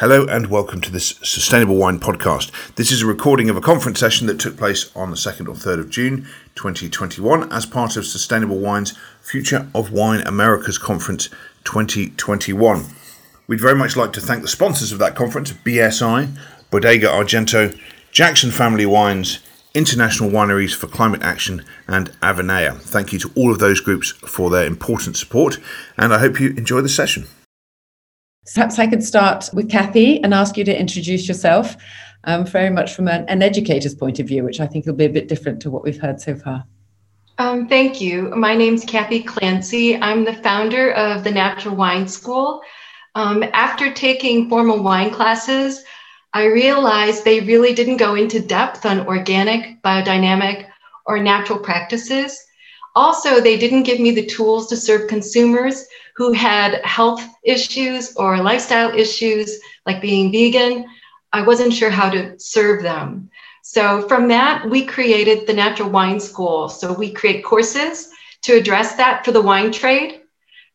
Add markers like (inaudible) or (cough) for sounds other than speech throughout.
Hello and welcome to this Sustainable Wine podcast. This is a recording of a conference session that took place on the 2nd or 3rd of June 2021 as part of Sustainable Wine's Future of Wine Americas Conference 2021. We'd very much like to thank the sponsors of that conference BSI, Bodega Argento, Jackson Family Wines, International Wineries for Climate Action, and Avenea. Thank you to all of those groups for their important support, and I hope you enjoy the session. Perhaps I could start with Kathy and ask you to introduce yourself, um, very much from an, an, educator's point of view, which I think will be a bit different to what we've heard so far. Um, thank you. My name's Kathy Clancy. I'm the founder of the Natural Wine School. Um, after taking formal wine classes, I realized they really didn't go into depth on organic, biodynamic, or natural practices. Also, they didn't give me the tools to serve consumers who had health issues or lifestyle issues, like being vegan. I wasn't sure how to serve them. So, from that, we created the Natural Wine School. So, we create courses to address that for the wine trade,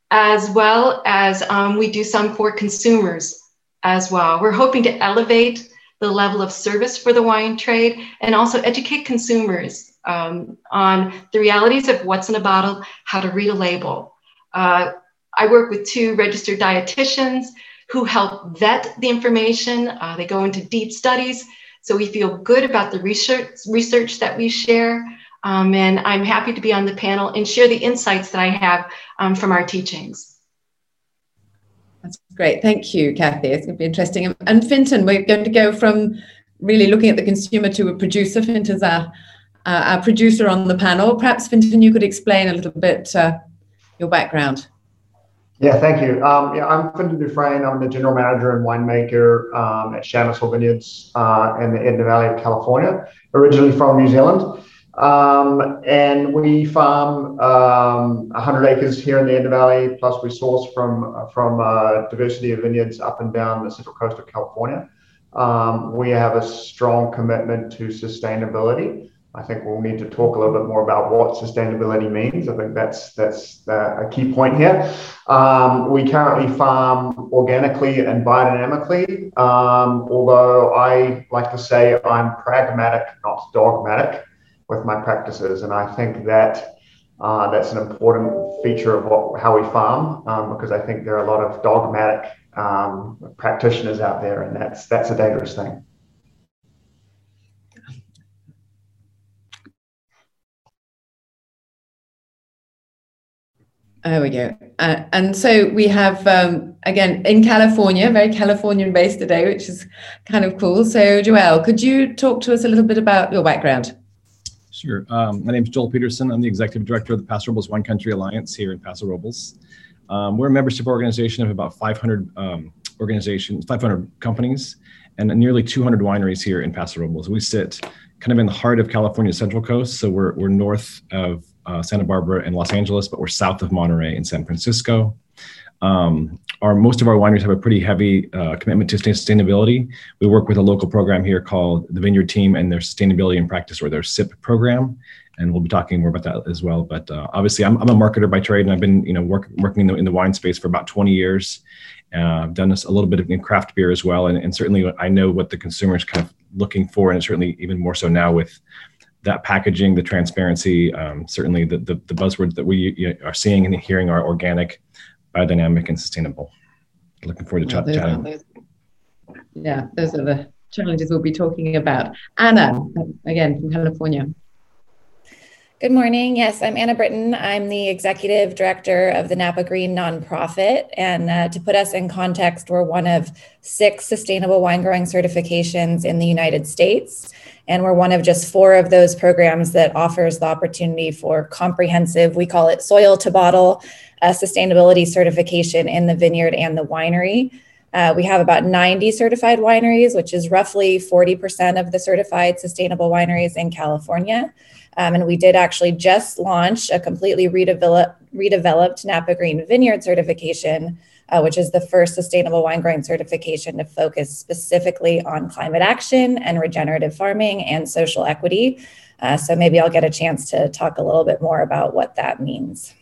as well as um, we do some for consumers as well. We're hoping to elevate the level of service for the wine trade and also educate consumers um, on the realities of what's in a bottle, how to read a label. Uh, I work with two registered dietitians who help vet the information. Uh, they go into deep studies. So we feel good about the research, research that we share. Um, and I'm happy to be on the panel and share the insights that I have um, from our teachings. That's great. Thank you, Kathy. It's going to be interesting. And Fintan, we're going to go from really looking at the consumer to a producer. Fintan's our, uh, our producer on the panel. Perhaps, Fintan, you could explain a little bit uh, your background. Yeah, thank you. Um, yeah, I'm Fintan du Fresne. I'm the general manager and winemaker um, at Hill Vineyards uh, in the Edna Valley of California, originally from New Zealand. Um, and we farm um, 100 acres here in the Edna Valley, plus we source from, from a diversity of vineyards up and down the central coast of California. Um, we have a strong commitment to sustainability. I think we'll need to talk a little bit more about what sustainability means. I think that's that's a key point here. Um, we currently farm organically and biodynamically, um, although I like to say I'm pragmatic, not dogmatic, with my practices, and I think that uh, that's an important feature of what, how we farm um, because I think there are a lot of dogmatic um, practitioners out there, and that's that's a dangerous thing. There we go. Uh, and so we have, um, again, in California, very Californian based today, which is kind of cool. So, Joel, could you talk to us a little bit about your background? Sure. Um, my name is Joel Peterson. I'm the executive director of the Paso Robles Wine Country Alliance here in Paso Robles. Um, we're a membership organization of about 500 um, organizations, 500 companies, and nearly 200 wineries here in Paso Robles. We sit kind of in the heart of California's Central Coast. So we're, we're north of uh, Santa Barbara and Los Angeles, but we're south of Monterey and San Francisco. Um, our most of our wineries have a pretty heavy uh, commitment to sustainability. We work with a local program here called the Vineyard Team and their Sustainability in Practice, or their SIP program, and we'll be talking more about that as well. But uh, obviously, I'm, I'm, a marketer by trade, and I've been you know work, working in the, in the wine space for about 20 years. Uh, I've done this a little bit in craft beer as well, and, and certainly I know what the consumers kind of looking for, and certainly even more so now with that packaging, the transparency, um, certainly the, the, the buzzwords that we you are seeing and hearing are organic, biodynamic, and sustainable. Looking forward to ch- chatting. Those, yeah, those are the challenges we'll be talking about. Anna, again from California. Good morning. Yes, I'm Anna Brittain. I'm the executive director of the Napa Green nonprofit. And uh, to put us in context, we're one of six sustainable wine growing certifications in the United States. And we're one of just four of those programs that offers the opportunity for comprehensive, we call it soil to bottle, uh, sustainability certification in the vineyard and the winery. Uh, we have about 90 certified wineries, which is roughly 40% of the certified sustainable wineries in California. Um, and we did actually just launch a completely redevelop, redeveloped Napa Green Vineyard certification, uh, which is the first sustainable wine growing certification to focus specifically on climate action and regenerative farming and social equity. Uh, so maybe I'll get a chance to talk a little bit more about what that means.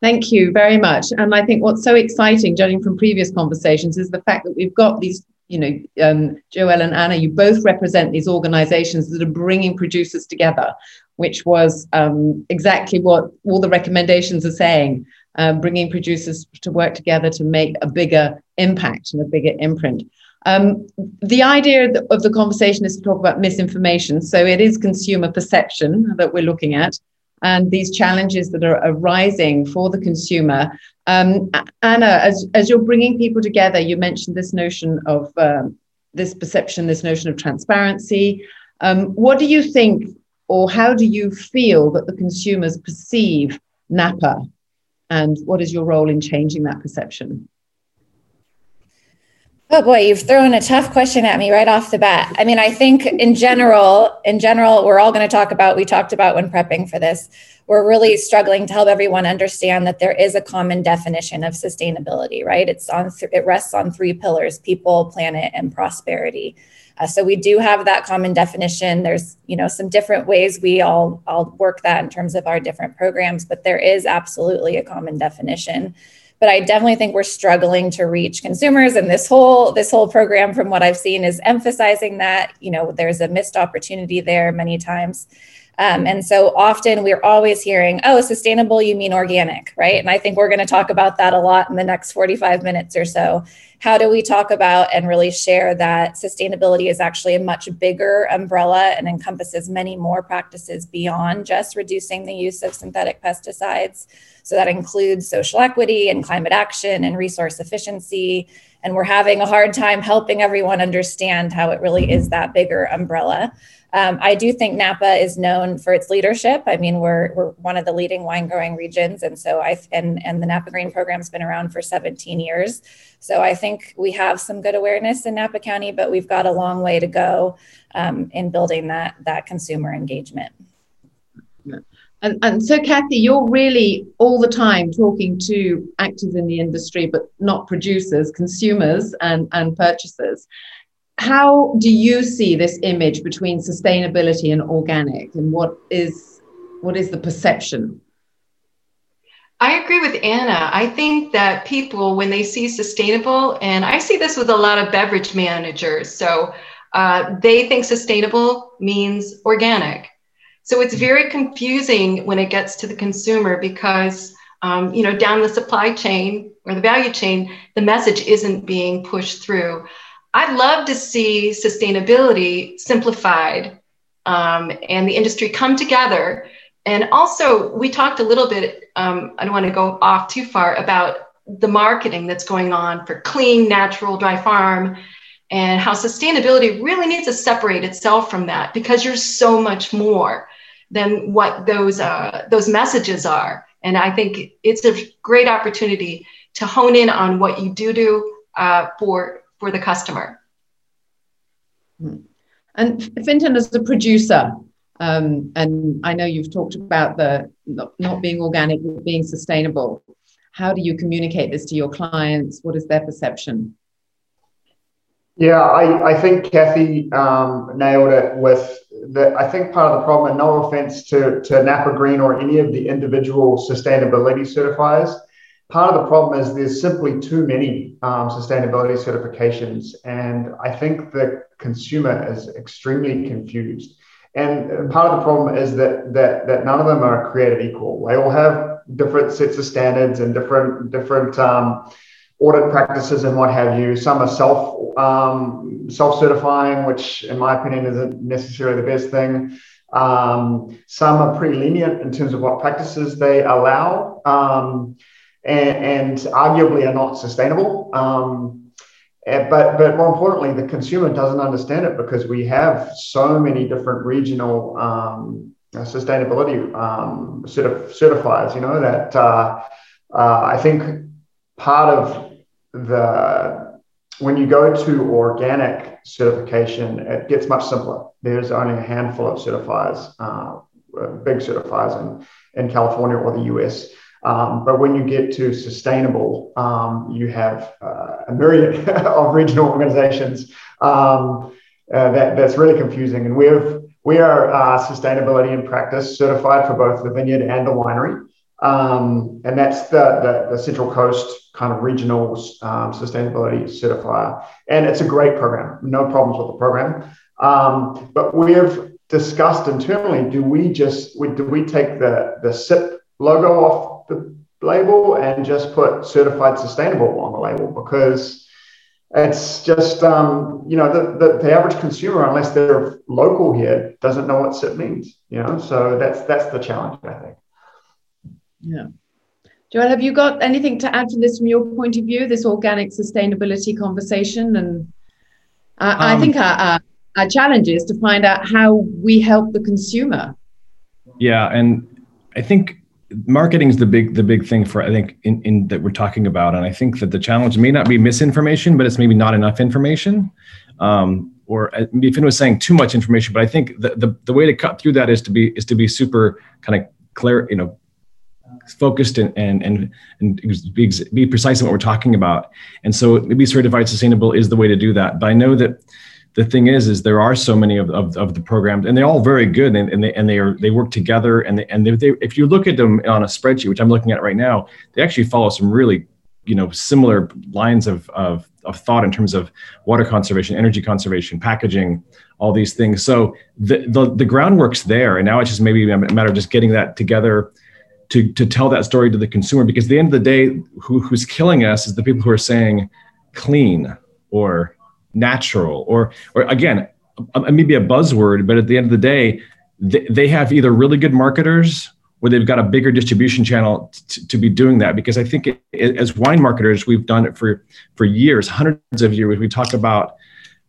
Thank you very much. And I think what's so exciting, judging from previous conversations, is the fact that we've got these, you know, um, Joel and Anna, you both represent these organizations that are bringing producers together, which was um, exactly what all the recommendations are saying, um, bringing producers to work together to make a bigger impact and a bigger imprint. Um, the idea of the conversation is to talk about misinformation. So it is consumer perception that we're looking at and these challenges that are arising for the consumer. Um, Anna, as, as you're bringing people together, you mentioned this notion of um, this perception, this notion of transparency. Um, what do you think, or how do you feel that the consumers perceive Napa? And what is your role in changing that perception? Oh boy, you've thrown a tough question at me right off the bat. I mean, I think in general, in general, we're all going to talk about, we talked about when prepping for this, we're really struggling to help everyone understand that there is a common definition of sustainability, right? It's on, th- it rests on three pillars, people, planet, and prosperity. Uh, so we do have that common definition. There's, you know, some different ways we all, all work that in terms of our different programs, but there is absolutely a common definition but I definitely think we're struggling to reach consumers. And this whole this whole program, from what I've seen, is emphasizing that you know there's a missed opportunity there many times. Um, and so often we're always hearing, oh, sustainable, you mean organic, right? And I think we're going to talk about that a lot in the next 45 minutes or so. How do we talk about and really share that sustainability is actually a much bigger umbrella and encompasses many more practices beyond just reducing the use of synthetic pesticides? So that includes social equity and climate action and resource efficiency. And we're having a hard time helping everyone understand how it really is that bigger umbrella. Um, I do think Napa is known for its leadership. I mean, we're, we're one of the leading wine growing regions, and so I and and the Napa Green program's been around for 17 years. So I think we have some good awareness in Napa County, but we've got a long way to go um, in building that that consumer engagement. And, and so, Kathy, you're really all the time talking to actors in the industry, but not producers, consumers, and, and purchasers. How do you see this image between sustainability and organic, and what is what is the perception? I agree with Anna. I think that people, when they see sustainable, and I see this with a lot of beverage managers, so uh, they think sustainable means organic. So it's very confusing when it gets to the consumer because, um, you know, down the supply chain or the value chain, the message isn't being pushed through. I'd love to see sustainability simplified um, and the industry come together. And also, we talked a little bit, um, I don't want to go off too far, about the marketing that's going on for clean, natural, dry farm and how sustainability really needs to separate itself from that because you're so much more than what those uh, those messages are. And I think it's a great opportunity to hone in on what you do do uh, for for the customer. Hmm. And Fintan, as a producer, um, and I know you've talked about the not, not being organic, but being sustainable. How do you communicate this to your clients? What is their perception? Yeah, I, I think Kathy um, nailed it with that. I think part of the problem, and no offense to, to Napa Green or any of the individual sustainability certifiers, part of the problem is there's simply too many um, sustainability certifications. And I think the consumer is extremely confused. And part of the problem is that, that, that none of them are created equal. They all have different sets of standards and different, different um, audit practices and what have you. Some are self um, self certifying, which in my opinion isn't necessarily the best thing. Um, some are pretty lenient in terms of what practices they allow, um, and, and, arguably are not sustainable. Um, eh, but but more importantly, the consumer doesn't understand it because we have so many different regional um, sustainability um, certif- certifiers. You know that uh, uh, I think part of the when you go to organic certification, it gets much simpler. There's only a handful of certifiers, uh, big certifiers in, in California or the US. Um, but when you get to sustainable, um, you have uh, a myriad (laughs) of regional organizations. Um, uh, that, that's really confusing. And we have we are uh, sustainability in practice certified for both the vineyard and the winery. Um, and that's the, the, the, Central Coast kind of regional um, sustainability certifier. And it's a great program, no problems with the program. Um, but we've discussed internally do we just do we take the, the SIP logo off label and just put certified sustainable on the label? Because it's just um, you know the, the, the average consumer unless they're local here doesn't know what SIP means you know so that's that's the challenge i think yeah. Joel, have you got anything to add to this from your point of view, this organic sustainability conversation? And uh, um, I think our, our, our challenge is to find out how we help the consumer. Yeah, and I think marketing is the big the big thing for I think in, in that we're talking about, and I think that the challenge may not be misinformation, but it's maybe not enough information. Um, or uh, if it was saying too much information, but I think the, the, the way to cut through that is to be is to be super kind of clear, you know, focused and and and, and be, be precise in what we're talking about. And so maybe certified sustainable is the way to do that. But I know that the thing is is there are so many of, of, of the programs and they're all very good and, and they and they are they work together and they, and they, they, if you look at them on a spreadsheet which i'm looking at right now they actually follow some really you know similar lines of, of, of thought in terms of water conservation energy conservation packaging all these things. So the, the the groundwork's there and now it's just maybe a matter of just getting that together to, to tell that story to the consumer because at the end of the day who, who's killing us is the people who are saying clean or natural or or again maybe a buzzword but at the end of the day they, they have either really good marketers or they've got a bigger distribution channel to, to be doing that because i think it, it, as wine marketers we've done it for for years hundreds of years we talk about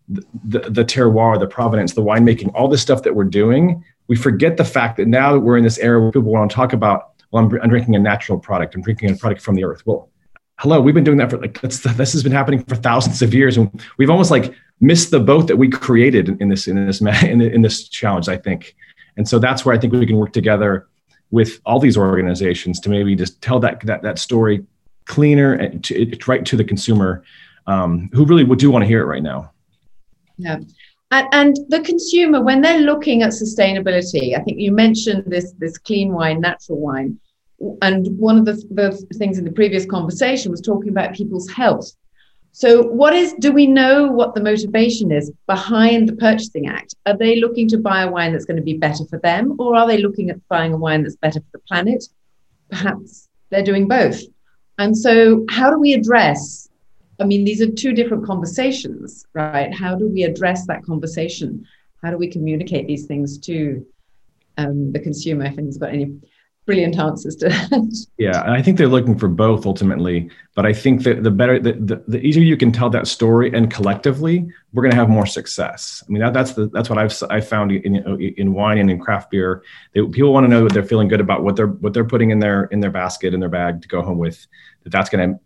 the, the, the terroir the provenance the winemaking all this stuff that we're doing we forget the fact that now that we're in this era where people want to talk about well, I'm, I'm drinking a natural product. I'm drinking a product from the earth. Well, hello, we've been doing that for like this has been happening for thousands of years, and we've almost like missed the boat that we created in this in this (laughs) in, this challenge. I think, and so that's where I think we can work together with all these organizations to maybe just tell that that that story cleaner and to, right to the consumer um, who really would do want to hear it right now. Yeah. And, and the consumer, when they're looking at sustainability, I think you mentioned this, this clean wine, natural wine. And one of the, the things in the previous conversation was talking about people's health. So, what is, do we know what the motivation is behind the Purchasing Act? Are they looking to buy a wine that's going to be better for them, or are they looking at buying a wine that's better for the planet? Perhaps they're doing both. And so, how do we address I mean, these are two different conversations, right? How do we address that conversation? How do we communicate these things to um, the consumer? If anyone's got any brilliant answers to that. Yeah, and I think they're looking for both ultimately. But I think that the better, the, the, the easier you can tell that story, and collectively, we're going to have more success. I mean, that, that's the that's what I've I found in in wine and in craft beer. They, people want to know that they're feeling good about what they're what they're putting in their in their basket in their bag to go home with. That that's going to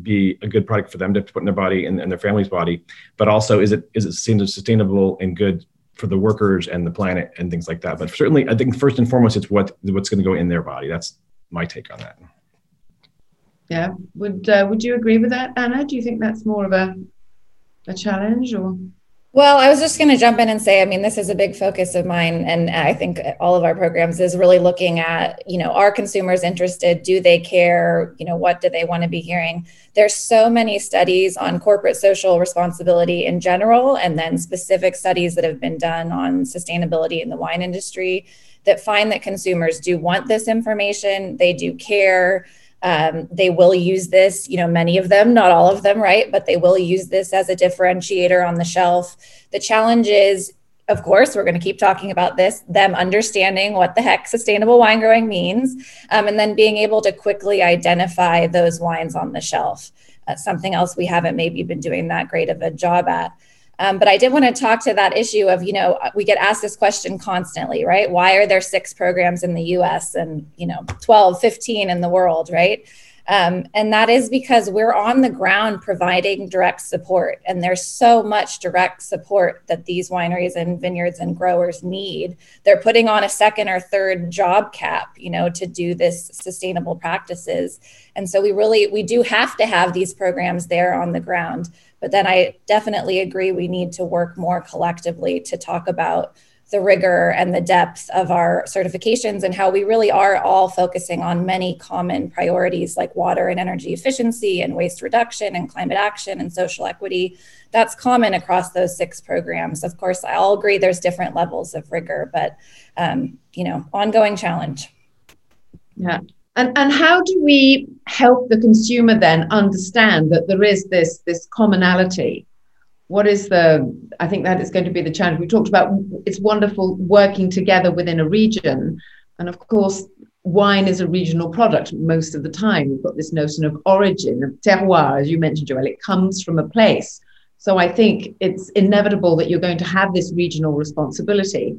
be a good product for them to put in their body and, and their family's body, but also is it is it seems sustainable and good for the workers and the planet and things like that. But certainly, I think first and foremost, it's what what's going to go in their body. That's my take on that. Yeah, would uh, would you agree with that, Anna? Do you think that's more of a a challenge or? Well, I was just going to jump in and say, I mean, this is a big focus of mine, and I think all of our programs is really looking at, you know, are consumers interested? Do they care? You know, what do they want to be hearing? There's so many studies on corporate social responsibility in general, and then specific studies that have been done on sustainability in the wine industry that find that consumers do want this information, they do care um, they will use this, you know, many of them, not all of them, right? But they will use this as a differentiator on the shelf. The challenge is, of course, we're going to keep talking about this, them understanding what the heck sustainable wine growing means, um, and then being able to quickly identify those wines on the shelf. That's something else we haven't maybe been doing that great of a job at. Um, but I did want to talk to that issue of, you know, we get asked this question constantly, right? Why are there six programs in the US and, you know, 12, 15 in the world, right? Um, and that is because we're on the ground providing direct support. And there's so much direct support that these wineries and vineyards and growers need. They're putting on a second or third job cap, you know, to do this sustainable practices. And so we really, we do have to have these programs there on the ground. But then I definitely agree we need to work more collectively to talk about the rigor and the depth of our certifications and how we really are all focusing on many common priorities like water and energy efficiency and waste reduction and climate action and social equity. That's common across those six programs. Of course, I all agree there's different levels of rigor, but um, you know, ongoing challenge. Yeah. And, and how do we help the consumer then understand that there is this, this commonality? What is the, I think that is going to be the challenge. We talked about it's wonderful working together within a region. And of course, wine is a regional product most of the time. We've got this notion of origin, of terroir, as you mentioned, Joel. It comes from a place. So I think it's inevitable that you're going to have this regional responsibility.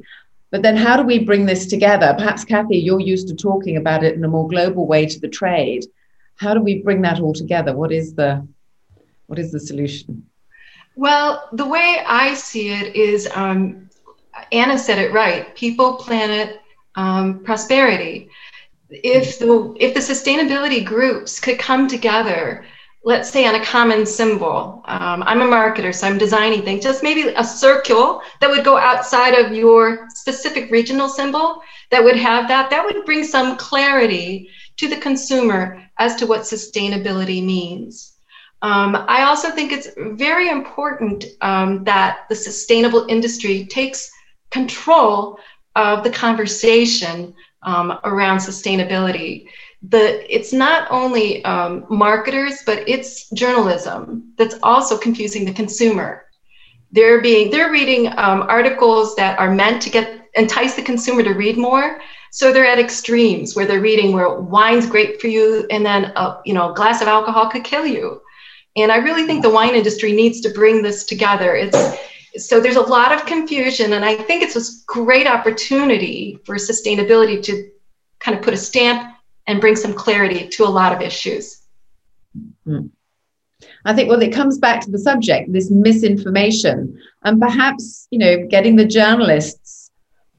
But then how do we bring this together? Perhaps, Kathy, you're used to talking about it in a more global way to the trade. How do we bring that all together? What is the what is the solution? Well, the way I see it is um, Anna said it right people, planet, um, prosperity. If the, if the sustainability groups could come together let's say on a common symbol. Um, I'm a marketer, so I'm designing things, just maybe a circle that would go outside of your specific regional symbol that would have that. That would bring some clarity to the consumer as to what sustainability means. Um, I also think it's very important um, that the sustainable industry takes control of the conversation um, around sustainability. The it's not only um, marketers but it's journalism that's also confusing the consumer. They're being they're reading um, articles that are meant to get entice the consumer to read more. So they're at extremes where they're reading where wine's great for you and then a, you know glass of alcohol could kill you and i really think the wine industry needs to bring this together it's so there's a lot of confusion and i think it's a great opportunity for sustainability to kind of put a stamp and bring some clarity to a lot of issues. Mm. I think well, it comes back to the subject, this misinformation, and perhaps you know, getting the journalists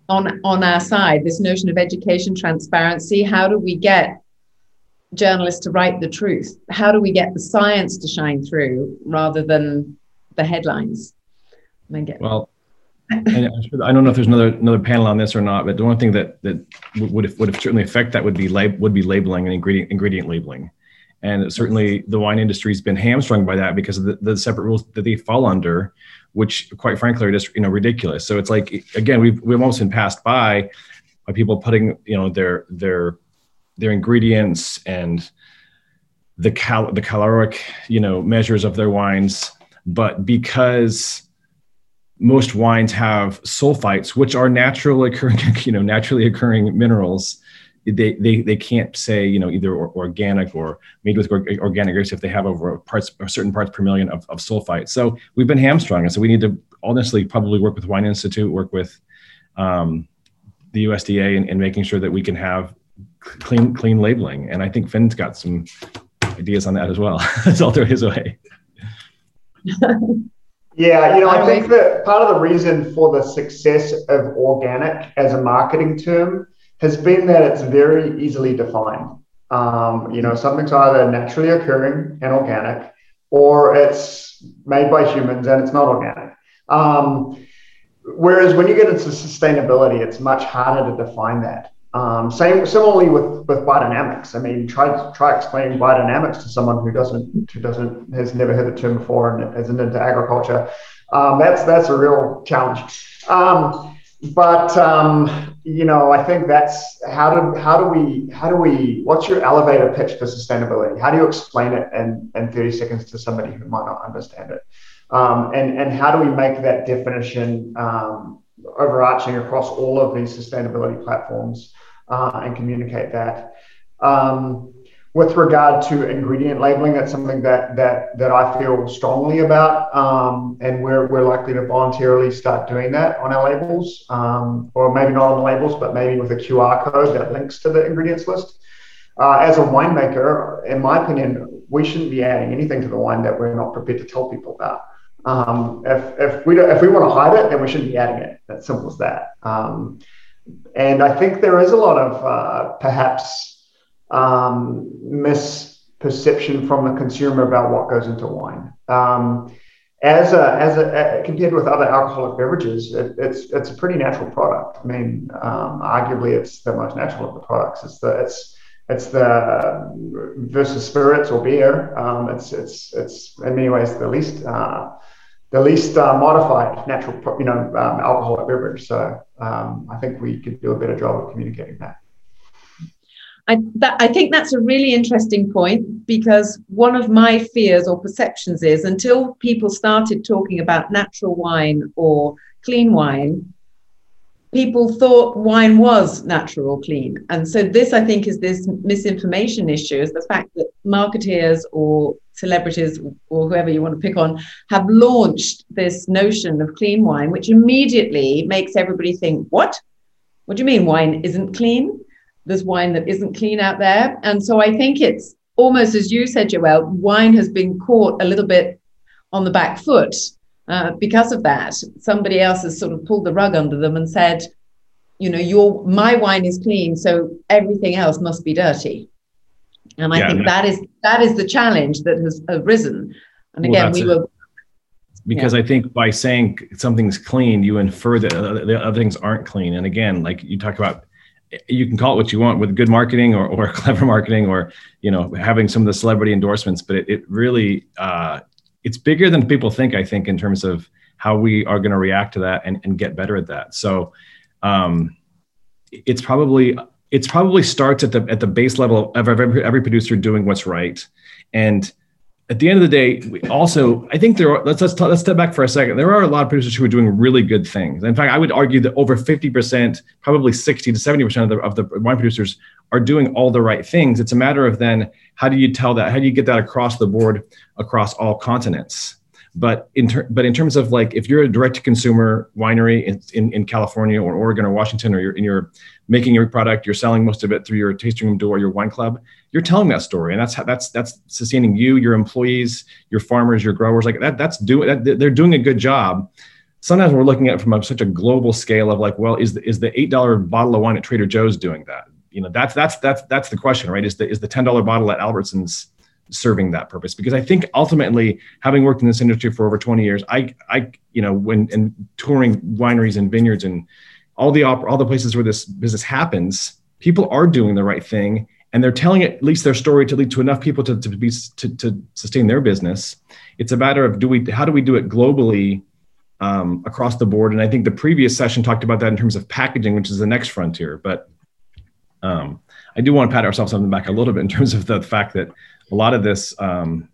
on on our side. This notion of education, transparency. How do we get journalists to write the truth? How do we get the science to shine through rather than the headlines? Well, and I don't know if there's another another panel on this or not, but the one thing that that would would certainly affect that would be lab, would be labeling and ingredient ingredient labeling, and certainly the wine industry has been hamstrung by that because of the, the separate rules that they fall under, which quite frankly are just you know ridiculous. So it's like again we've we've almost been passed by by people putting you know their their their ingredients and the cal the caloric you know measures of their wines, but because most wines have sulfites, which are naturally occurring, (laughs) you know, naturally occurring minerals. They, they, they can't say, you know, either organic or made with organic grapes if they have over parts, or certain parts per million of, of sulfite. So we've been hamstrung. And so we need to honestly probably work with Wine Institute, work with um, the USDA and, and making sure that we can have clean, clean labeling. And I think Finn's got some ideas on that as well. (laughs) That's all through his way. (laughs) Yeah, you know, I think that part of the reason for the success of organic as a marketing term has been that it's very easily defined. Um, you know, something's either naturally occurring and organic, or it's made by humans and it's not organic. Um, whereas when you get into sustainability, it's much harder to define that. Um, same similarly with with biodynamics. I mean, try try explaining biodynamics to someone who doesn't who doesn't has never heard the term before and isn't into agriculture. Um, that's that's a real challenge. Um, but um, you know, I think that's how do how do we how do we what's your elevator pitch for sustainability? How do you explain it in, in 30 seconds to somebody who might not understand it? Um, and and how do we make that definition um, overarching across all of these sustainability platforms? Uh, and communicate that. Um, with regard to ingredient labeling, that's something that that that I feel strongly about, um, and we're we're likely to voluntarily start doing that on our labels, um, or maybe not on the labels, but maybe with a QR code that links to the ingredients list. Uh, as a winemaker, in my opinion, we shouldn't be adding anything to the wine that we're not prepared to tell people about. Um, if, if we if we want to hide it, then we shouldn't be adding it. That's simple as that. And I think there is a lot of uh, perhaps um, misperception from the consumer about what goes into wine. Um, as a, as a, compared with other alcoholic beverages, it, it's it's a pretty natural product. I mean, um, arguably, it's the most natural of the products. It's the it's it's the versus spirits or beer. Um, it's it's it's in many ways the least uh, the least uh, modified natural you know um, alcoholic beverage. So um, I think we could do a better job of communicating that. I, that, I think that's a really interesting point because one of my fears or perceptions is until people started talking about natural wine or clean wine, people thought wine was natural or clean. And so this, I think, is this misinformation issue is the fact that marketeers or celebrities or whoever you want to pick on have launched this notion of clean wine, which immediately makes everybody think, what? What do you mean wine isn't clean? there's wine that isn't clean out there. And so I think it's almost as you said, Joel, wine has been caught a little bit on the back foot uh, because of that. Somebody else has sort of pulled the rug under them and said, you know, your my wine is clean, so everything else must be dirty. And I yeah, think that is that is the challenge that has arisen. And again, well, we were because yeah. I think by saying something's clean, you infer that the other things aren't clean. And again, like you talk about you can call it what you want with good marketing or, or (laughs) clever marketing or you know having some of the celebrity endorsements but it, it really uh, it's bigger than people think i think in terms of how we are going to react to that and, and get better at that so um, it's probably it's probably starts at the at the base level of every, every producer doing what's right and at the end of the day, we also I think there are let's let's, let's step back for a second. There are a lot of producers who are doing really good things. In fact, I would argue that over 50%, probably 60 to 70% of the of the wine producers are doing all the right things. It's a matter of then how do you tell that? How do you get that across the board across all continents? But in ter- but in terms of like if you're a direct to consumer winery in, in, in California or Oregon or Washington or you're in your making your product, you're selling most of it through your tasting room door, your wine club, you're telling that story. And that's how, that's, that's sustaining you, your employees, your farmers, your growers, like that, that's doing, that, they're doing a good job. Sometimes we're looking at from a, such a global scale of like, well, is the, is the $8 bottle of wine at Trader Joe's doing that? You know, that's, that's, that's, that's the question, right? Is the, is the $10 bottle at Albertsons serving that purpose? Because I think ultimately having worked in this industry for over 20 years, I, I, you know, when, and touring wineries and vineyards and, all the op- all the places where this business happens, people are doing the right thing and they're telling at least their story to lead to enough people to, to be to, to sustain their business. It's a matter of do we how do we do it globally um, across the board? And I think the previous session talked about that in terms of packaging, which is the next frontier. But um, I do want to pat ourselves on the back a little bit in terms of the fact that a lot of this, um,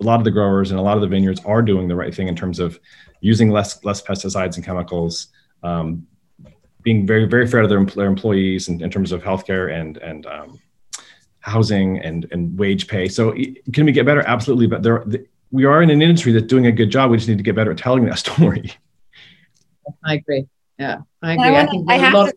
a lot of the growers and a lot of the vineyards are doing the right thing in terms of using less less pesticides and chemicals, um, being very very fair to their, their employees in, in, terms of healthcare and and um, housing and and wage pay. So can we get better? Absolutely, but there we are in an industry that's doing a good job. We just need to get better at telling that (laughs) story. I agree. Yeah, I agree. I, wanna, I, I have to,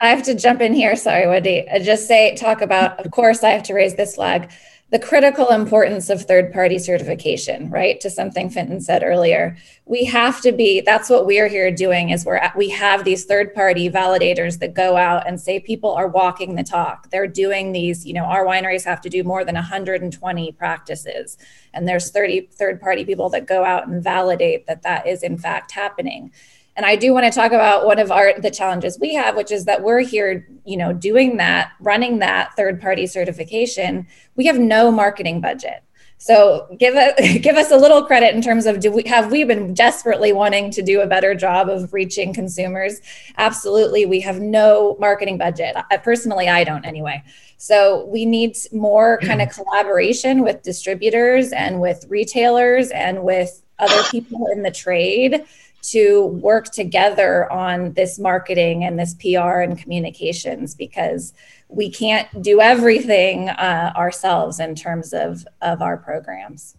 I have to jump in here. Sorry, Wendy. I just say talk about. Of course, I have to raise this flag the critical importance of third party certification, right? To something Fintan said earlier. We have to be, that's what we're here doing is we're, we have these third party validators that go out and say people are walking the talk. They're doing these, you know, our wineries have to do more than 120 practices. And there's 30 third party people that go out and validate that that is in fact happening. And I do want to talk about one of our the challenges we have, which is that we're here, you know, doing that, running that third party certification. We have no marketing budget. So give us (laughs) give us a little credit in terms of do we have we been desperately wanting to do a better job of reaching consumers? Absolutely, we have no marketing budget. I, personally, I don't anyway. So we need more kind of (clears throat) collaboration with distributors and with retailers and with other people in the trade to work together on this marketing and this PR and communications because we can't do everything uh, ourselves in terms of, of our programs.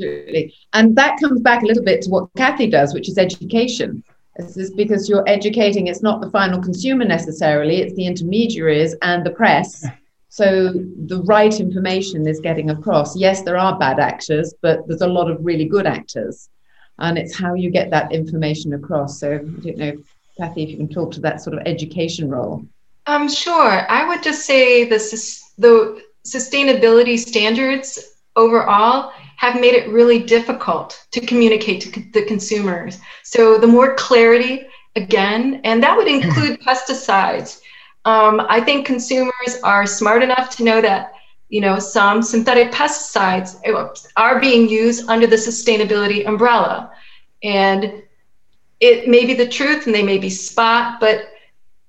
Absolutely. And that comes back a little bit to what Kathy does, which is education. This is because you're educating, it's not the final consumer necessarily, it's the intermediaries and the press. So the right information is getting across. Yes, there are bad actors, but there's a lot of really good actors and it's how you get that information across. So I don't know, Kathy, if you can talk to that sort of education role. Um, sure. I would just say the the sustainability standards overall have made it really difficult to communicate to the consumers. So the more clarity, again, and that would include (clears throat) pesticides. Um, I think consumers are smart enough to know that you know some synthetic pesticides eh, are being used under the sustainability umbrella, and it may be the truth and they may be spot, but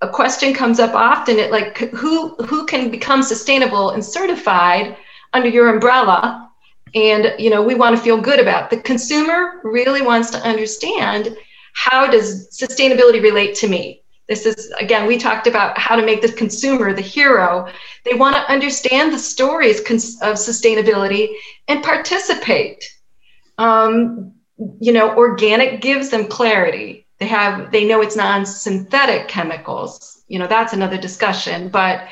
a question comes up often it like who who can become sustainable and certified under your umbrella? And you know we want to feel good about the consumer really wants to understand how does sustainability relate to me this is again we talked about how to make the consumer the hero. They want to understand the stories of sustainability and participate. Um, you know organic gives them clarity. They have they know it's non-synthetic chemicals. You know that's another discussion but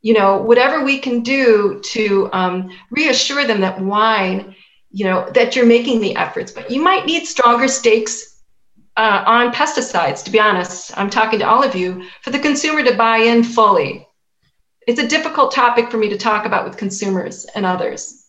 you know whatever we can do to um, reassure them that wine you know that you're making the efforts but you might need stronger stakes uh, on pesticides to be honest i'm talking to all of you for the consumer to buy in fully it's a difficult topic for me to talk about with consumers and others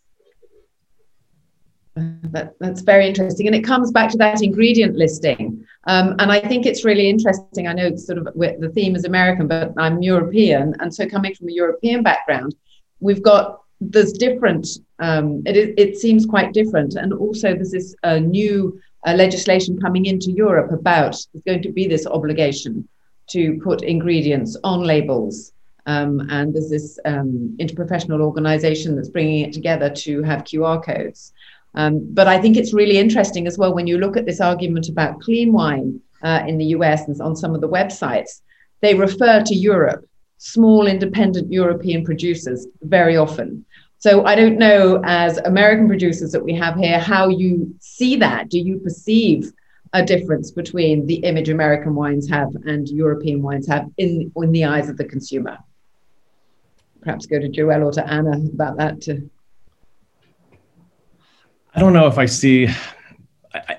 that, that's very interesting. And it comes back to that ingredient listing. Um, and I think it's really interesting. I know sort of the theme is American, but I'm European. And so coming from a European background, we've got there's different, um, it, it seems quite different. And also there's this uh, new uh, legislation coming into Europe about there's going to be this obligation to put ingredients on labels. Um, and there's this um, interprofessional organization that's bringing it together to have QR codes. Um, but I think it's really interesting as well when you look at this argument about clean wine uh, in the US and on some of the websites, they refer to Europe, small independent European producers, very often. So I don't know, as American producers that we have here, how you see that. Do you perceive a difference between the image American wines have and European wines have in, in the eyes of the consumer? Perhaps go to Joel or to Anna about that too. I don't know if I see. I,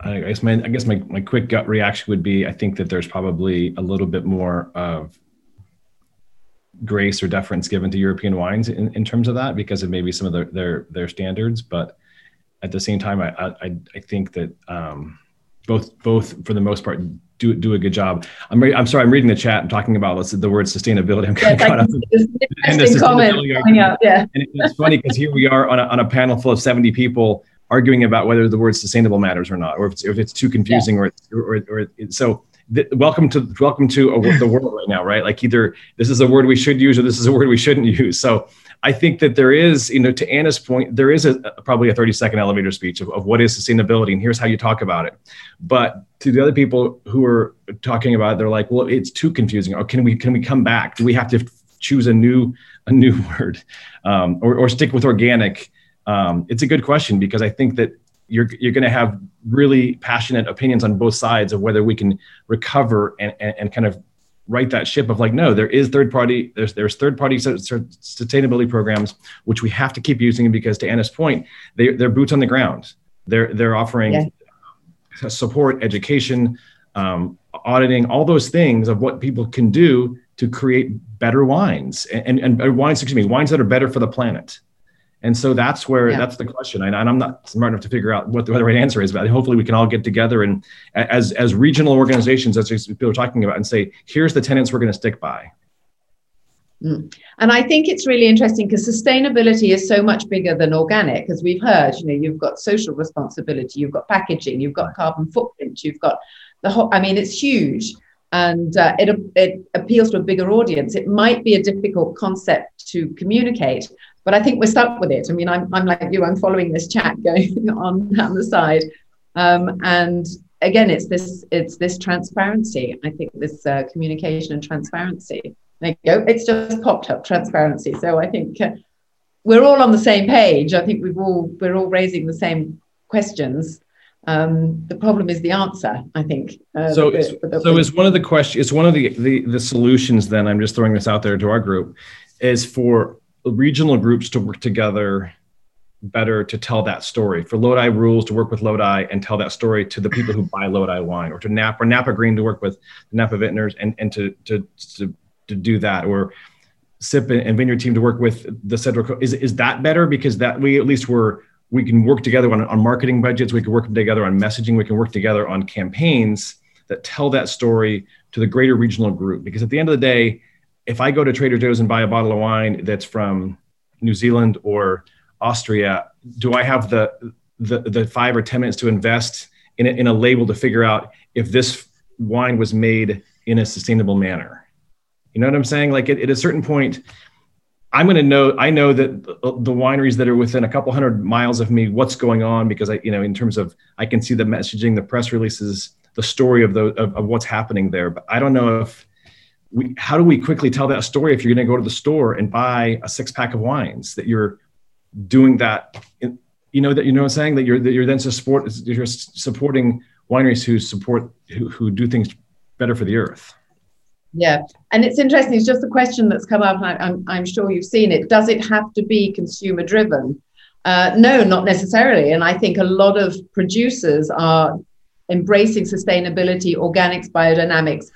I, guess my I guess my, my quick gut reaction would be I think that there's probably a little bit more of grace or deference given to European wines in, in terms of that because of maybe some of their their, their standards. But at the same time, I I, I think that um, both both for the most part do do a good job. I'm re- I'm sorry, I'm reading the chat and talking about the word sustainability. I'm kind yes, of interesting comment coming out. Yeah, and it's funny because here we are on a, on a panel full of 70 people arguing about whether the word sustainable matters or not, or if it's, if it's too confusing, yeah. or, or or so. The, welcome to welcome to a, the world right now, right? Like either this is a word we should use or this is a word we shouldn't use. So I think that there is, you know, to Anna's point, there is a, probably a 30 second elevator speech of, of what is sustainability and here's how you talk about it. But to the other people who are talking about it, they're like, well, it's too confusing. Or can we can we come back? Do we have to choose a new a new (laughs) word um, or, or stick with organic? Um, it's a good question because I think that you're you're going to have really passionate opinions on both sides of whether we can recover and, and, and kind of right that ship of like no there is third party there's there's third party sustainability programs which we have to keep using because to Anna's point they they're boots on the ground they're they're offering yeah. support education um, auditing all those things of what people can do to create better wines and, and, and wines excuse me wines that are better for the planet and so that's where yeah. that's the question. And, I'm not smart enough to figure out what the, what the, right answer is, but hopefully we can all get together and as as regional organizations, as people are talking about, and say, here's the tenants we're going to stick by. Mm. And I think it's really interesting because sustainability is so much bigger than organic, as we've heard. You know, you've got social responsibility, you've got packaging, you've got carbon footprint, you've got the whole. I mean, it's huge, and uh, it it appeals to a bigger audience. It might be a difficult concept to communicate, but I think we're stuck with it. I mean, I'm, I'm like you, I'm following this chat going (laughs) on on the side. Um, and again, it's this, it's this transparency. I think this uh, communication and transparency. There you go. It's just popped up transparency. So I think uh, we're all on the same page. I think we've all, we're all raising the same questions. Um, the problem is the answer, I think. Uh, so, the, the, so is one of the questions, it's one of the, the, the solutions then, I'm just throwing this out there to our group, is for regional groups to work together better to tell that story for Lodi rules to work with Lodi and tell that story to the people who (laughs) buy Lodi wine or to Napa or Napa Green to work with the Napa vintners and, and to, to, to, to do that or SIP and vineyard team to work with the Cedric. Is, is that better? Because that we at least were, we can work together on, on marketing budgets, we can work together on messaging, we can work together on campaigns that tell that story to the greater regional group. Because at the end of the day, if I go to Trader Joe's and buy a bottle of wine that's from New Zealand or Austria, do I have the the, the five or ten minutes to invest in a, in a label to figure out if this wine was made in a sustainable manner? You know what I'm saying? Like at, at a certain point, I'm going to know. I know that the wineries that are within a couple hundred miles of me, what's going on because I, you know, in terms of I can see the messaging, the press releases, the story of the of, of what's happening there. But I don't know if we. How do we quickly tell that story if you're going to go to the store and buy a six pack of wines that you're doing that? In, you know that you know what I'm saying that you're that you're then support you're supporting wineries who support who, who do things better for the earth. Yeah, and it's interesting. It's just a question that's come up, I, am I'm sure you've seen it. Does it have to be consumer driven? Uh, no, not necessarily. And I think a lot of producers are embracing sustainability, organics, biodynamics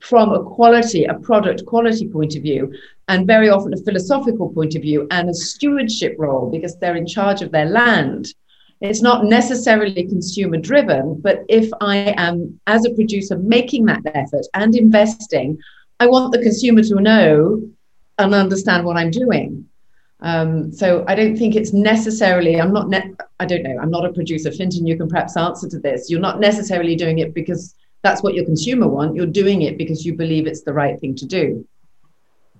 from a quality, a product quality point of view, and very often a philosophical point of view and a stewardship role because they're in charge of their land. It's not necessarily consumer driven, but if I am, as a producer, making that effort and investing, I want the consumer to know and understand what I'm doing. Um, so I don't think it's necessarily, I'm not, ne- I don't know, I'm not a producer. Fintan, you can perhaps answer to this. You're not necessarily doing it because that's what your consumer want. You're doing it because you believe it's the right thing to do.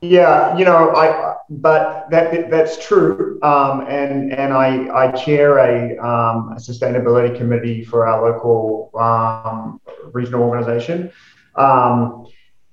Yeah, you know, I but that that's true, um, and and I I chair a, um, a sustainability committee for our local um, regional organisation, um,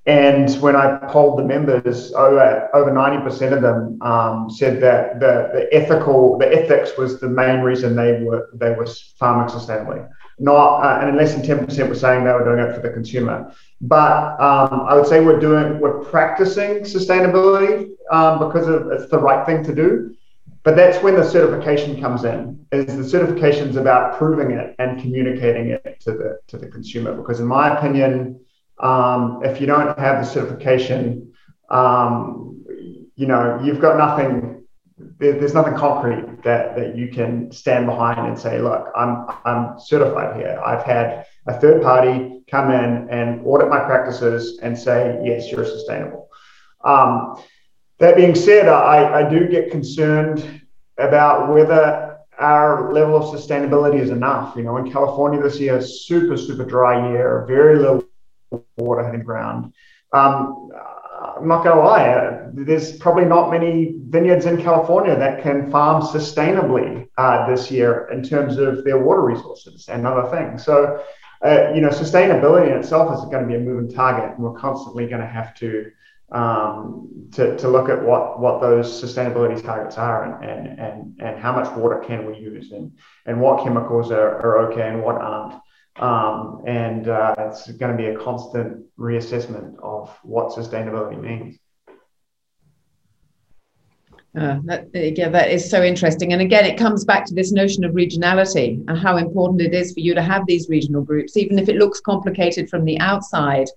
and when I polled the members, over over ninety percent of them um, said that the the ethical the ethics was the main reason they were they were farming sustainably not, uh, and less than 10% were saying they were doing it for the consumer. But um, I would say we're doing, we're practicing sustainability um, because of, it's the right thing to do. But that's when the certification comes in. Is the certification is about proving it and communicating it to the to the consumer. Because in my opinion, um, if you don't have the certification, um, you know you've got nothing there's nothing concrete that, that you can stand behind and say, look, I'm, I'm certified here. I've had a third party come in and audit my practices and say, yes, you're sustainable. Um, that being said, I, I do get concerned about whether our level of sustainability is enough. You know, in California this year, super, super dry year, very little water hitting ground. Um, I'm not going to lie, there's probably not many vineyards in California that can farm sustainably uh, this year in terms of their water resources and other things. So, uh, you know, sustainability in itself is going to be a moving target, and we're constantly going to have to um, to, to look at what what those sustainability targets are and, and and and how much water can we use and and what chemicals are, are okay and what aren't. Um, and uh, it's going to be a constant reassessment of what sustainability means. Uh, that, yeah, that is so interesting. And again, it comes back to this notion of regionality and how important it is for you to have these regional groups, even if it looks complicated from the outside.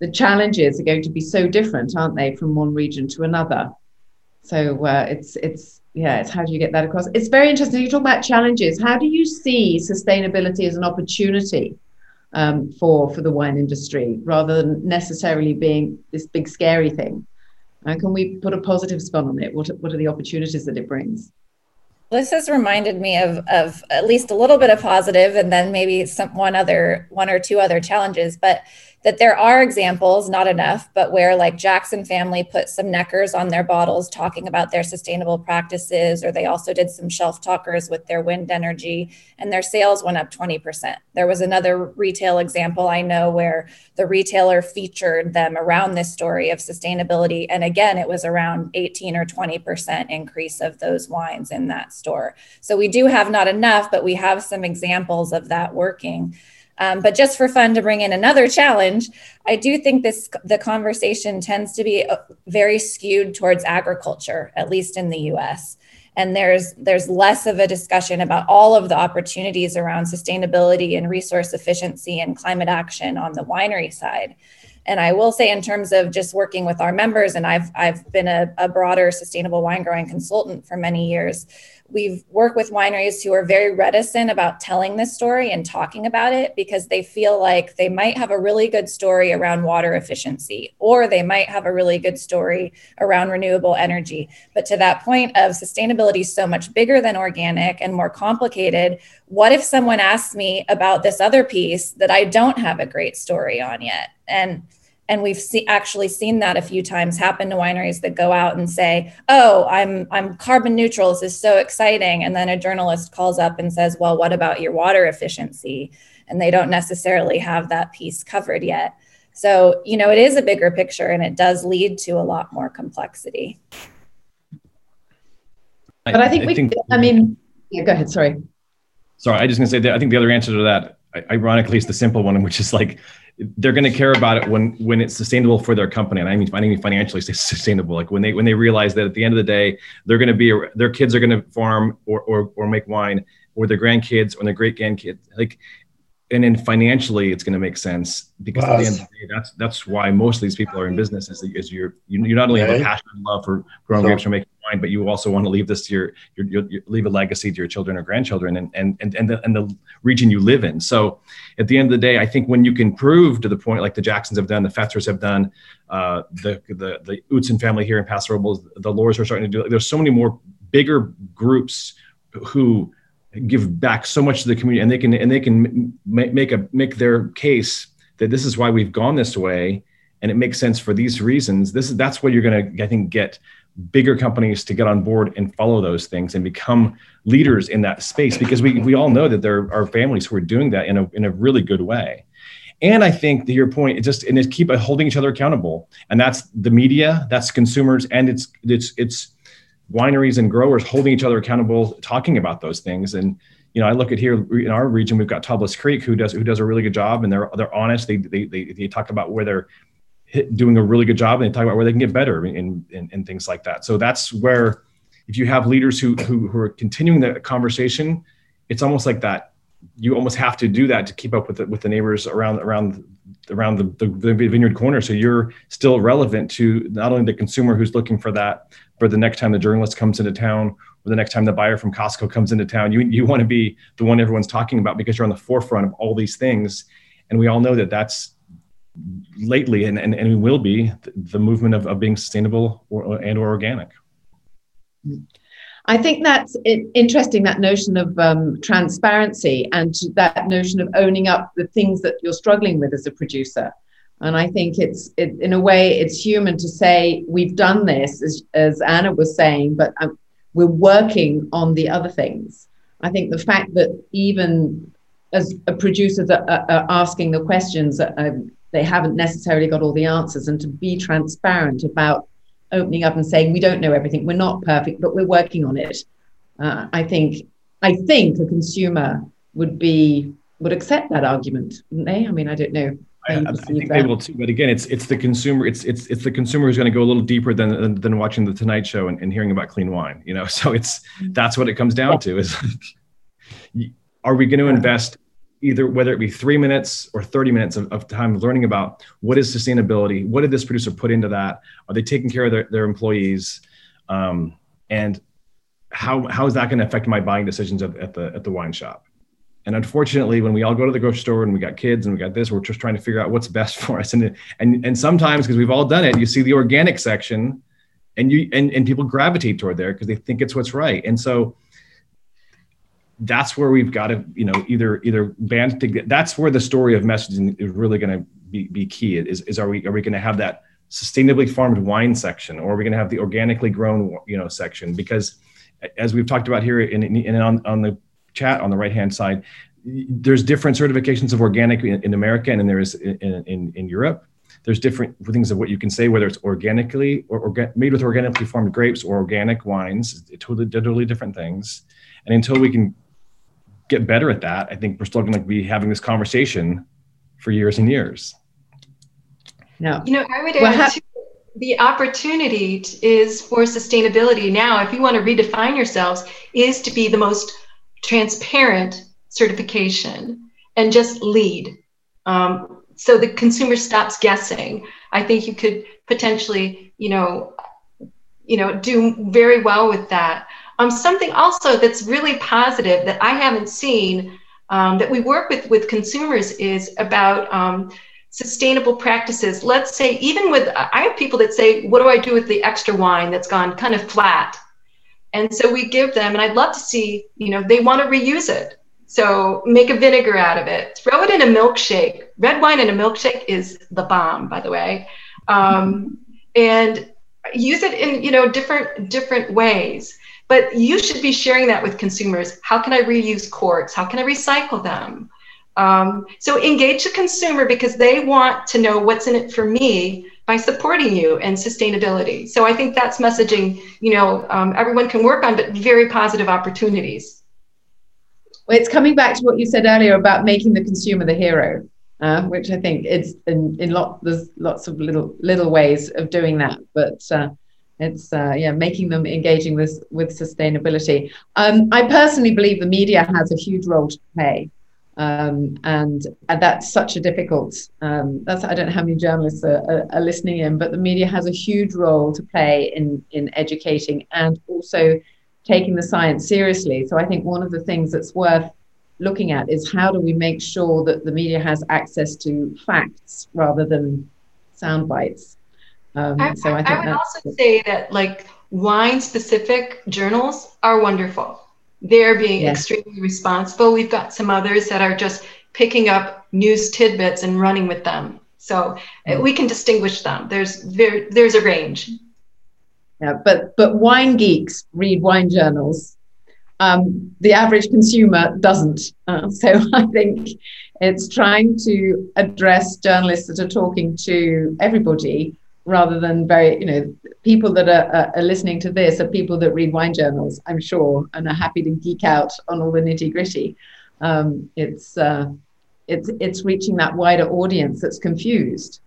The challenges are going to be so different, aren't they, from one region to another? So uh, it's it's yeah, it's how do you get that across? It's very interesting. You talk about challenges. How do you see sustainability as an opportunity um, for for the wine industry rather than necessarily being this big scary thing? And can we put a positive spin on it? What what are the opportunities that it brings? This has reminded me of of at least a little bit of positive, and then maybe some one other one or two other challenges. But that there are examples, not enough, but where like Jackson family put some neckers on their bottles talking about their sustainable practices, or they also did some shelf talkers with their wind energy, and their sales went up 20%. There was another retail example I know where the retailer featured them around this story of sustainability. And again, it was around 18 or 20% increase of those wines in that store. So we do have not enough, but we have some examples of that working. Um, but just for fun to bring in another challenge, I do think this the conversation tends to be uh, very skewed towards agriculture, at least in the U.S. And there's there's less of a discussion about all of the opportunities around sustainability and resource efficiency and climate action on the winery side. And I will say, in terms of just working with our members, and I've I've been a, a broader sustainable wine growing consultant for many years we've worked with wineries who are very reticent about telling this story and talking about it because they feel like they might have a really good story around water efficiency or they might have a really good story around renewable energy. But to that point of sustainability is so much bigger than organic and more complicated what if someone asks me about this other piece that i don't have a great story on yet? And and we've see, actually seen that a few times happen to wineries that go out and say oh i'm i'm carbon neutral. This is so exciting. And then a journalist calls up and says well what about your water efficiency? And they don't necessarily have that piece covered yet. So you know it is a bigger picture and it does lead to a lot more complexity. But i think I, we think, i mean yeah go ahead sorry. Sorry i just gonna say that i think the other answer to that ironically it's the simple one which is like they're going to care about it when when it's sustainable for their company. And i mean finding financially sustainable. Like when they when they realize that at the end of the day they're going to be their kids are going to farm or, or or make wine or their grandkids or their great grandkids like and then financially it's going to make sense because wow. at the end of the day that's that's why most of these people are in business is, is you're you, you not only have a passion and love for growing so, grapes or making but you also want to leave this to your, your, your, leave a legacy to your children or grandchildren and and and and the, and the region you live in. So at the end of the day i think when you can prove to the point like the jacksons have done the fetzers have done uh, the the the Oudson family here in paso robles the Lohrs are starting to do Like, there's so many more bigger groups who give back so much to the community and they can and they can make a make their case that this is why we've gone this way and it makes sense for these reasons. This is that's what you're going to i think get bigger companies to get on board and follow those things and become leaders in that space because we, we all know that there are families who are doing that in a, in a really good way and i think to your point it just and keep uh, holding each other accountable and that's the media that's consumers and it's it's it's wineries and growers holding each other accountable, talking about those things. And you know, I look at here in our region, we've got Tablas Creek who does who does a really good job, and they're they're honest. They they they, they talk about where they're hit, doing a really good job, and they talk about where they can get better and and things like that. So that's where if you have leaders who who, who are continuing the conversation, it's almost like that. You almost have to do that to keep up with the, with the neighbors around around around the, the, the vineyard corner. So you're still relevant to not only the consumer who's looking for that, but the next time the journalist comes into town or the next time the buyer from Costco comes into town. You, you want to be the one everyone's talking about because you're on the forefront of all these things. And we all know that that's lately and, and, and will be the movement of, of being sustainable or, and or organic. I think that's interesting, that notion of um, transparency and that notion of owning up the things that you're struggling with as a producer. And I think it's, it, in a way, it's human to say, we've done this, as, as Anna was saying, but um, we're working on the other things. I think the fact that even as producers are, are asking the questions, uh, they haven't necessarily got all the answers, and to be transparent about opening up and saying, we don't know everything, we're not perfect, but we're working on it. Uh, I think I think a consumer would be would accept that argument, wouldn't they? I mean, I don't know. I, I, think that. they will too. But again, it's it's the consumer. It's it's it's the consumer who's going to go a little deeper than than, than watching the Tonight Show and, and, hearing about clean wine. You know, (laughs) so it's that's what it comes down to. Is (laughs) are we going to invest either whether it be three minutes or 30 minutes of, of time learning about what is sustainability? What did this producer put into that? Are they taking care of their, their employees? Um, and how how is that going to affect my buying decisions at, at the at the wine shop? And unfortunately, when we all go to the grocery store and we got kids and we got this, we're just trying to figure out what's best (laughs) for us. And and and sometimes because we've all done it, you see the organic section, and you and, and people gravitate toward there because they think it's what's right. And so that's where we've got to, you know, either either band to get. That's where the story of messaging is really going to be, be key. Is is are we are we going to have that sustainably farmed wine section, or are we going to have the organically grown, you know, section? Because as we've talked about here in, in, in on, on the chat on the right hand side, there's different certifications of organic in, in America and there is in, in, in, Europe. There's different things of what you can say, whether it's organically or orga- made with organically formed grapes or organic wines, totally, totally different things. And until we can get better at that, I think we're still going to be having this conversation for years and years. No, you know, I would add well, the opportunity is for sustainability now. If you want to redefine yourselves, is to be the most transparent certification and just lead. Um, so the consumer stops guessing. I think you could potentially, you know, you know, do very well with that. Um, something also that's really positive that I haven't seen um, that we work with with consumers is about um, sustainable practices. Let's say even with I have people that say, "What do I do with the extra wine that's gone kind of flat?" And so we give them, and I'd love to see, you know, they want to reuse it. So make a vinegar out of it. Throw it in a milkshake. Red wine in a milkshake is the bomb, by the way. Um, and use it in you know different different ways. But you should be sharing that with consumers. How can I reuse corks? How can I recycle them? Um, so engage the consumer because they want to know what's in it for me by supporting you and sustainability. So I think that's messaging, you know, um, everyone can work on, but very positive opportunities. Well, it's coming back to what you said earlier about making the consumer the hero, uh, which I think it's in, in lot, there's lots of little little ways of doing that, but uh, it's uh, yeah making them engaging with with sustainability. Um, I personally believe the media has a huge role to play um, and, and that's such a difficult. Um, that's I don't know how many journalists are, are, are, listening in, but the media has a huge role to play in in educating and also taking the science seriously. So I think one of the things that's worth looking at is how do we make sure that the media has access to facts rather than sound bites. Um, I, so I, I would also say that like wine specific journals are wonderful they're being yes. extremely responsible. We've got some others that are just picking up news tidbits and running with them. So mm. we can distinguish them. There's there, there's a range. Yeah, but but wine geeks read wine journals. Um, the average consumer doesn't. Uh, (laughs) so I think it's trying to address journalists that are talking to everybody rather than very, you know, people that are, are, listening to this are people that read wine journals, I'm sure, and are happy to geek out on all the nitty gritty. Um, it's uh, it's it's reaching that wider audience that's confused.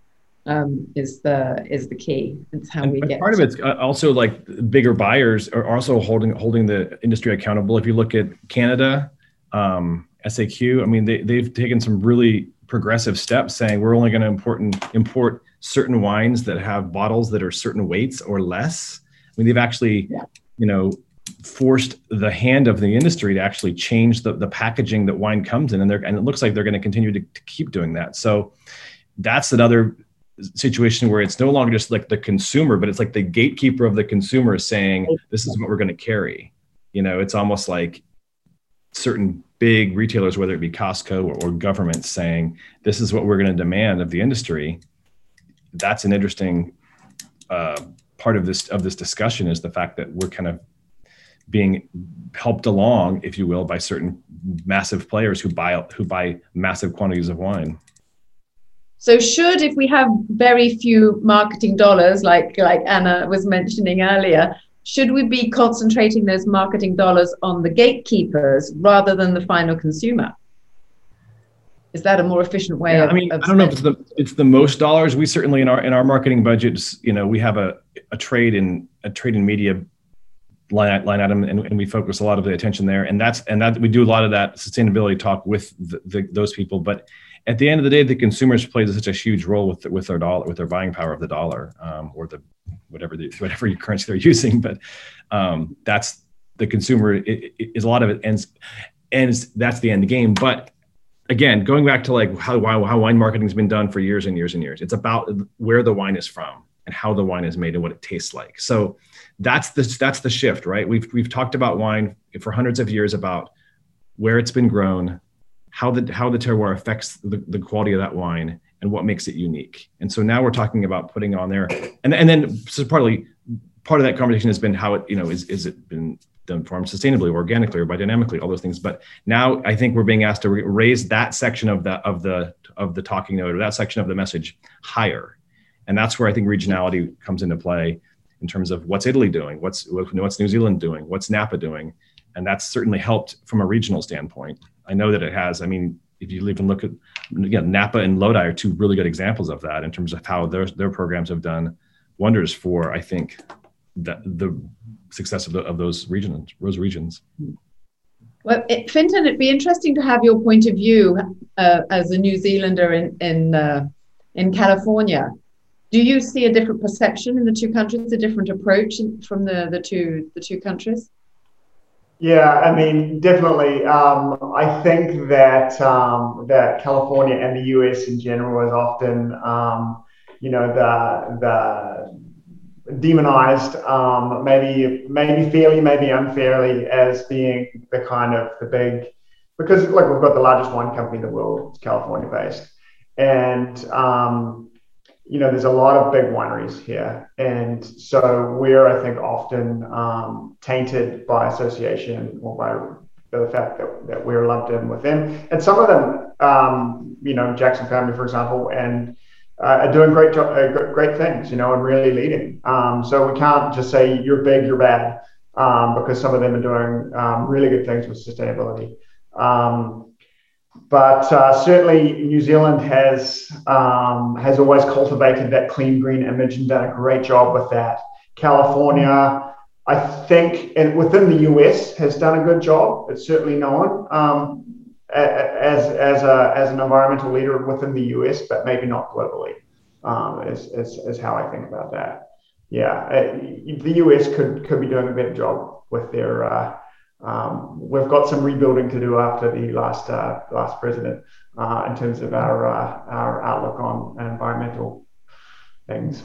Um, is the is the key. It's how and, we get. Part of it's uh, also like bigger buyers are also holding holding the industry accountable. If you look at Canada, um, SAQ, I mean they they've taken some really progressive steps, saying we're only going to import import certain wines that have bottles that are certain weights or less. I mean, they've actually, yeah. you know, forced the hand of the industry to actually change the, the packaging that wine comes in, and they're and it looks like they're going to continue to, to keep doing that. So that's another situation where it's no longer just like the consumer, but it's like the gatekeeper of the consumer saying, "This is what we're going to carry." You know, it's almost like certain big retailers, whether it be Costco or, or governments, saying, "This is what we're going to demand of the industry." That's an interesting uh, part of this of this discussion is the fact that we're kind of being helped along, if you will, by certain massive players who buy who buy massive quantities of wine. So should if we have very few marketing dollars, like like Anna was mentioning earlier, should we be concentrating those marketing dollars on the gatekeepers rather than the final consumer? Is that a more efficient way yeah, of, i mean i don't know if it's the it's the most dollars. We certainly in our in our marketing budgets you know we have a, a trade in a trade in media line, line item and, and we focus a lot of the attention there. And that's and that we do a lot of that sustainability talk with the, the, those people. But at the end of the day the consumers play such a huge role with with their dollar with their buying power of the dollar um, or the whatever the whatever (laughs) currency they're using. But um, that's the consumer is a lot of it ends ends that's the end game. But again, going back to like how, how wine marketing has been done for years and years and years, it's about where the wine is from and how the wine is made and what it tastes like. So that's the that's the shift, right? We've we've talked about wine for hundreds of years about where it's been grown, how the how the terroir affects the, the quality of that wine and what makes it unique. And so now we're talking about putting on there, and and then so partly part of that conversation has been how it you know is is it been done farmed sustainably, organically, or biodynamically, all those things. But now I think we're being asked to raise that section of the of the of the talking note or that section of the message higher, and that's where I think regionality comes into play in terms of what's Italy doing, what's what's New Zealand doing, what's Napa doing, and that's certainly helped from a regional standpoint. I know that it has. I mean, if you even look at again, Napa and Lodi are two really good examples of that in terms of how their their programs have done wonders for I think the the success of, the, of those regions those regions Well, it, Fintan, it'd be interesting to have your point of view uh, as a New Zealander in in uh, in California. Do you see a different perception in the two countries, a different approach from the, the two the two countries? Yeah, I mean, definitely. Um, I think that um, that California and the U.S. in general is often, um, you know, the the demonized, um, maybe maybe fairly, maybe unfairly, as being the kind of the big, because like we've got the largest wine company in the world, it's California based, and um, you know, there's a lot of big wineries here. And so we're, I think, often um, tainted by association or by the fact that, that we're lumped in with them. And some of them, um, you know, Jackson family, for example, and uh, are doing great, uh, great things, you know, and really leading. Um, so we can't just say you're big, you're bad, um, because some of them are doing um, really good things with sustainability. Um, but uh, certainly New Zealand has um, has always cultivated that clean green image and done a great job with that. California, I think, and within the US has done a good job. It's certainly known um, as as a as an environmental leader within the US, but maybe not globally. Um, is, is, is how I think about that. Yeah, uh, the US could could be doing a better job with their uh, um, we've got some rebuilding to do after the last uh, last president uh, in terms of our uh, our outlook on environmental things.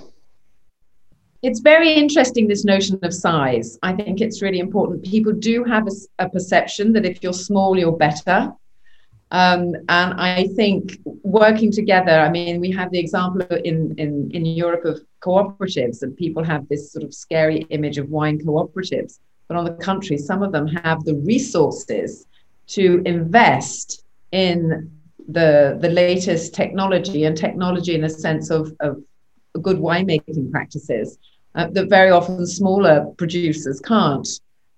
It's very interesting this notion of size. I think it's really important. People do have a, a perception that if you're small, you're better. Um, and I think working together, I mean, we have the example in, in, in Europe of cooperatives, and people have this sort of scary image of wine cooperatives but on the contrary, some of them have the resources to invest in the, the latest technology and technology in a sense of, of good winemaking practices uh, that very often smaller producers can't.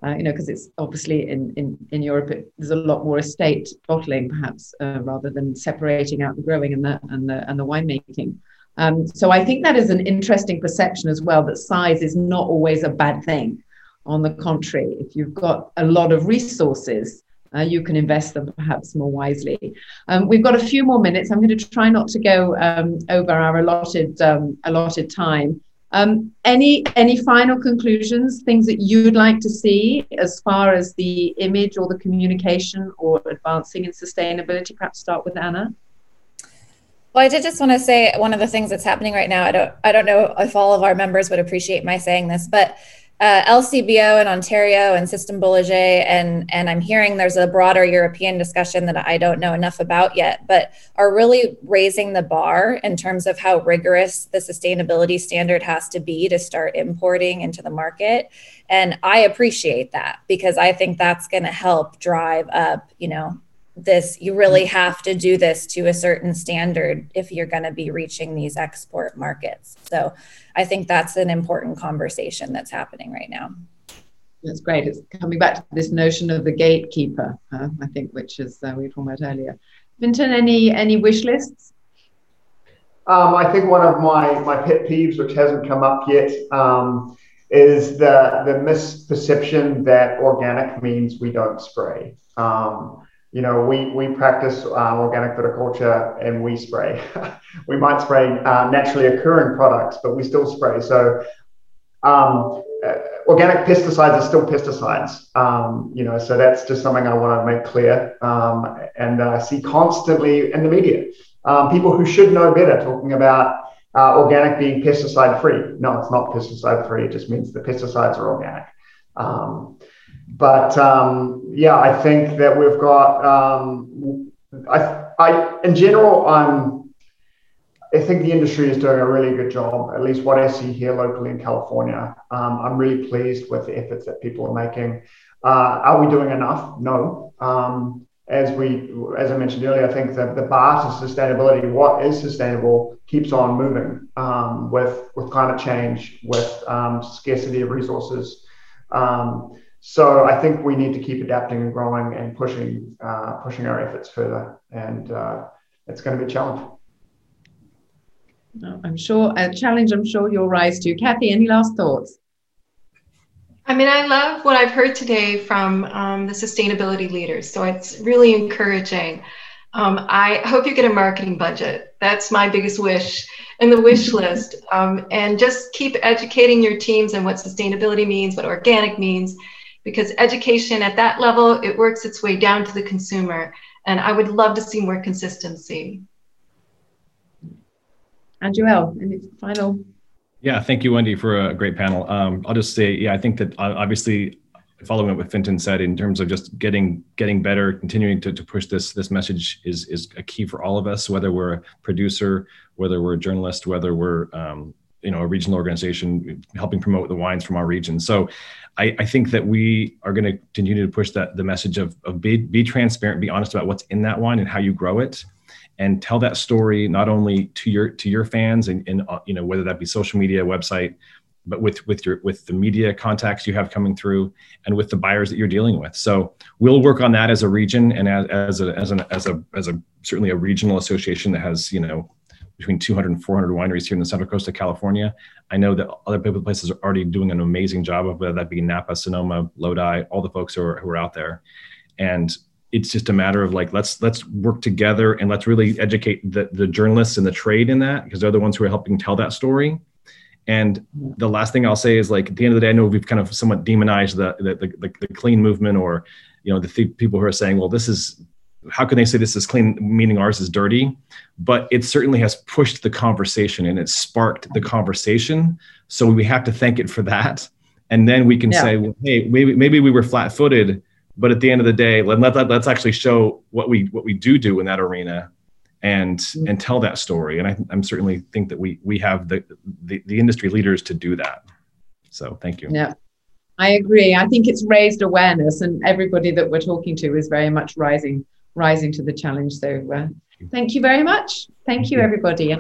Uh, you know, because it's obviously in, in, in Europe, it, there's a lot more estate bottling, perhaps, uh, rather than separating out the growing and the and the and the winemaking. Um, so I think that is an interesting perception as well. That size is not always a bad thing. On the contrary, if you've got a lot of resources, uh, you can invest them perhaps more wisely. Um, we've got a few more minutes. I'm going to try not to go um, over our allotted um, allotted time. Um, any any final conclusions? Things that you'd like to see as far as the image or the communication or advancing in sustainability? Perhaps start with Anna. Well, I did just want to say one of the things that's happening right now. I don't I don't know if all of our members would appreciate my saying this, but uh, LCBO in Ontario and Systembolaget, and and I'm hearing there's a broader European discussion that I don't know enough about yet, but are really raising the bar in terms of how rigorous the sustainability standard has to be to start importing into the market. And I appreciate that because I think that's going to help drive up, you know, this you really mm-hmm. have to do this to a certain standard if you're going to be reaching these export markets. So i think that's an important conversation that's happening right now. That's great. It's coming back to this notion of the gatekeeper uh, i think which is uh, we talked about earlier. Fintan any any wish lists? Um, i think one of my my pet peeves which hasn't come up yet um, is the the misperception that organic means we don't spray. Um, you know, we, we practice um, organic viticulture and we spray. (laughs) we might spray uh, naturally occurring products, but we still spray. So um, uh, organic pesticides are still pesticides. Um, you know, so that's just something I want to make clear. Um, and I see constantly in the media um, people who should know better talking about uh, organic being pesticide free. No, it's not pesticide free. It just means the pesticides are organic. But um, yeah, I think that we've got. Um, I, I, in general, I'm. I think the industry is doing a really good job. At least what I see here locally in California. Um, I'm really pleased with the efforts that people are making. Uh, are we doing enough? No. Um, as we, as I mentioned earlier, I think that the bar to sustainability, what is sustainable, keeps on moving um, with with climate change, with um, scarcity of resources. Um, so I think we need to keep adapting and growing and pushing uh, pushing our efforts further, and uh, it's going to be a challenge. I'm sure a challenge. I'm sure you'll rise to. Kathy, any last thoughts? I mean, I love what I've heard today from um, the sustainability leaders. So it's really encouraging. Um, I hope you get a marketing budget. That's my biggest wish in the wish (laughs) list. Um, and just keep educating your teams on what sustainability means, what organic means, because education at that level, it works its way down to the consumer. And I would love to see more consistency. And Joel, any final? Yeah, thank you, Wendy, for a great panel. Um, I'll just say, yeah, I think that uh, obviously following up what Fintan said in terms of just getting getting better, continuing to, to push this this message is is a key for all of us, whether we're a producer, whether we're a journalist, whether we're um, you know a regional organization helping promote the wines from our region. So I, I think that we are going to continue to push that the message of, of be, be transparent, be honest about what's in that wine and how you grow it and tell that story not only to your to your fans and, and uh, you know whether that be social media website but with with your with the media contacts you have coming through and with the buyers that you're dealing with so we'll work on that as a region and as, as a as an as a as a certainly a regional association that has you know between 200 and 400 wineries here in the central coast of california. I know that other people places are already doing an amazing job of whether that be napa sonoma lodi all the folks who are, who are out there. And it's just a matter of like let's let's work together and let's really educate the, the journalists and the trade in that because they're the ones who are helping tell that story. And the last thing i'll say is like at the end of the day i know we've kind of somewhat demonized the the, the, the clean movement or you know the th- people who are saying well this is how can they say this is clean meaning ours is dirty? But it certainly has pushed the conversation and it sparked the conversation. So we have to thank it for that. And then we can yeah. say well, hey maybe maybe we were flat-footed but at the end of the day let, let, let's actually show what we what we do do in that arena and mm-hmm. and tell that story. And I, i'm certainly think that we we have the, the the industry leaders to do that. So thank you. Yeah. I agree. I think it's raised awareness and everybody that we're talking to is very much rising rising to the challenge. So uh, thank you very much. Thank you everybody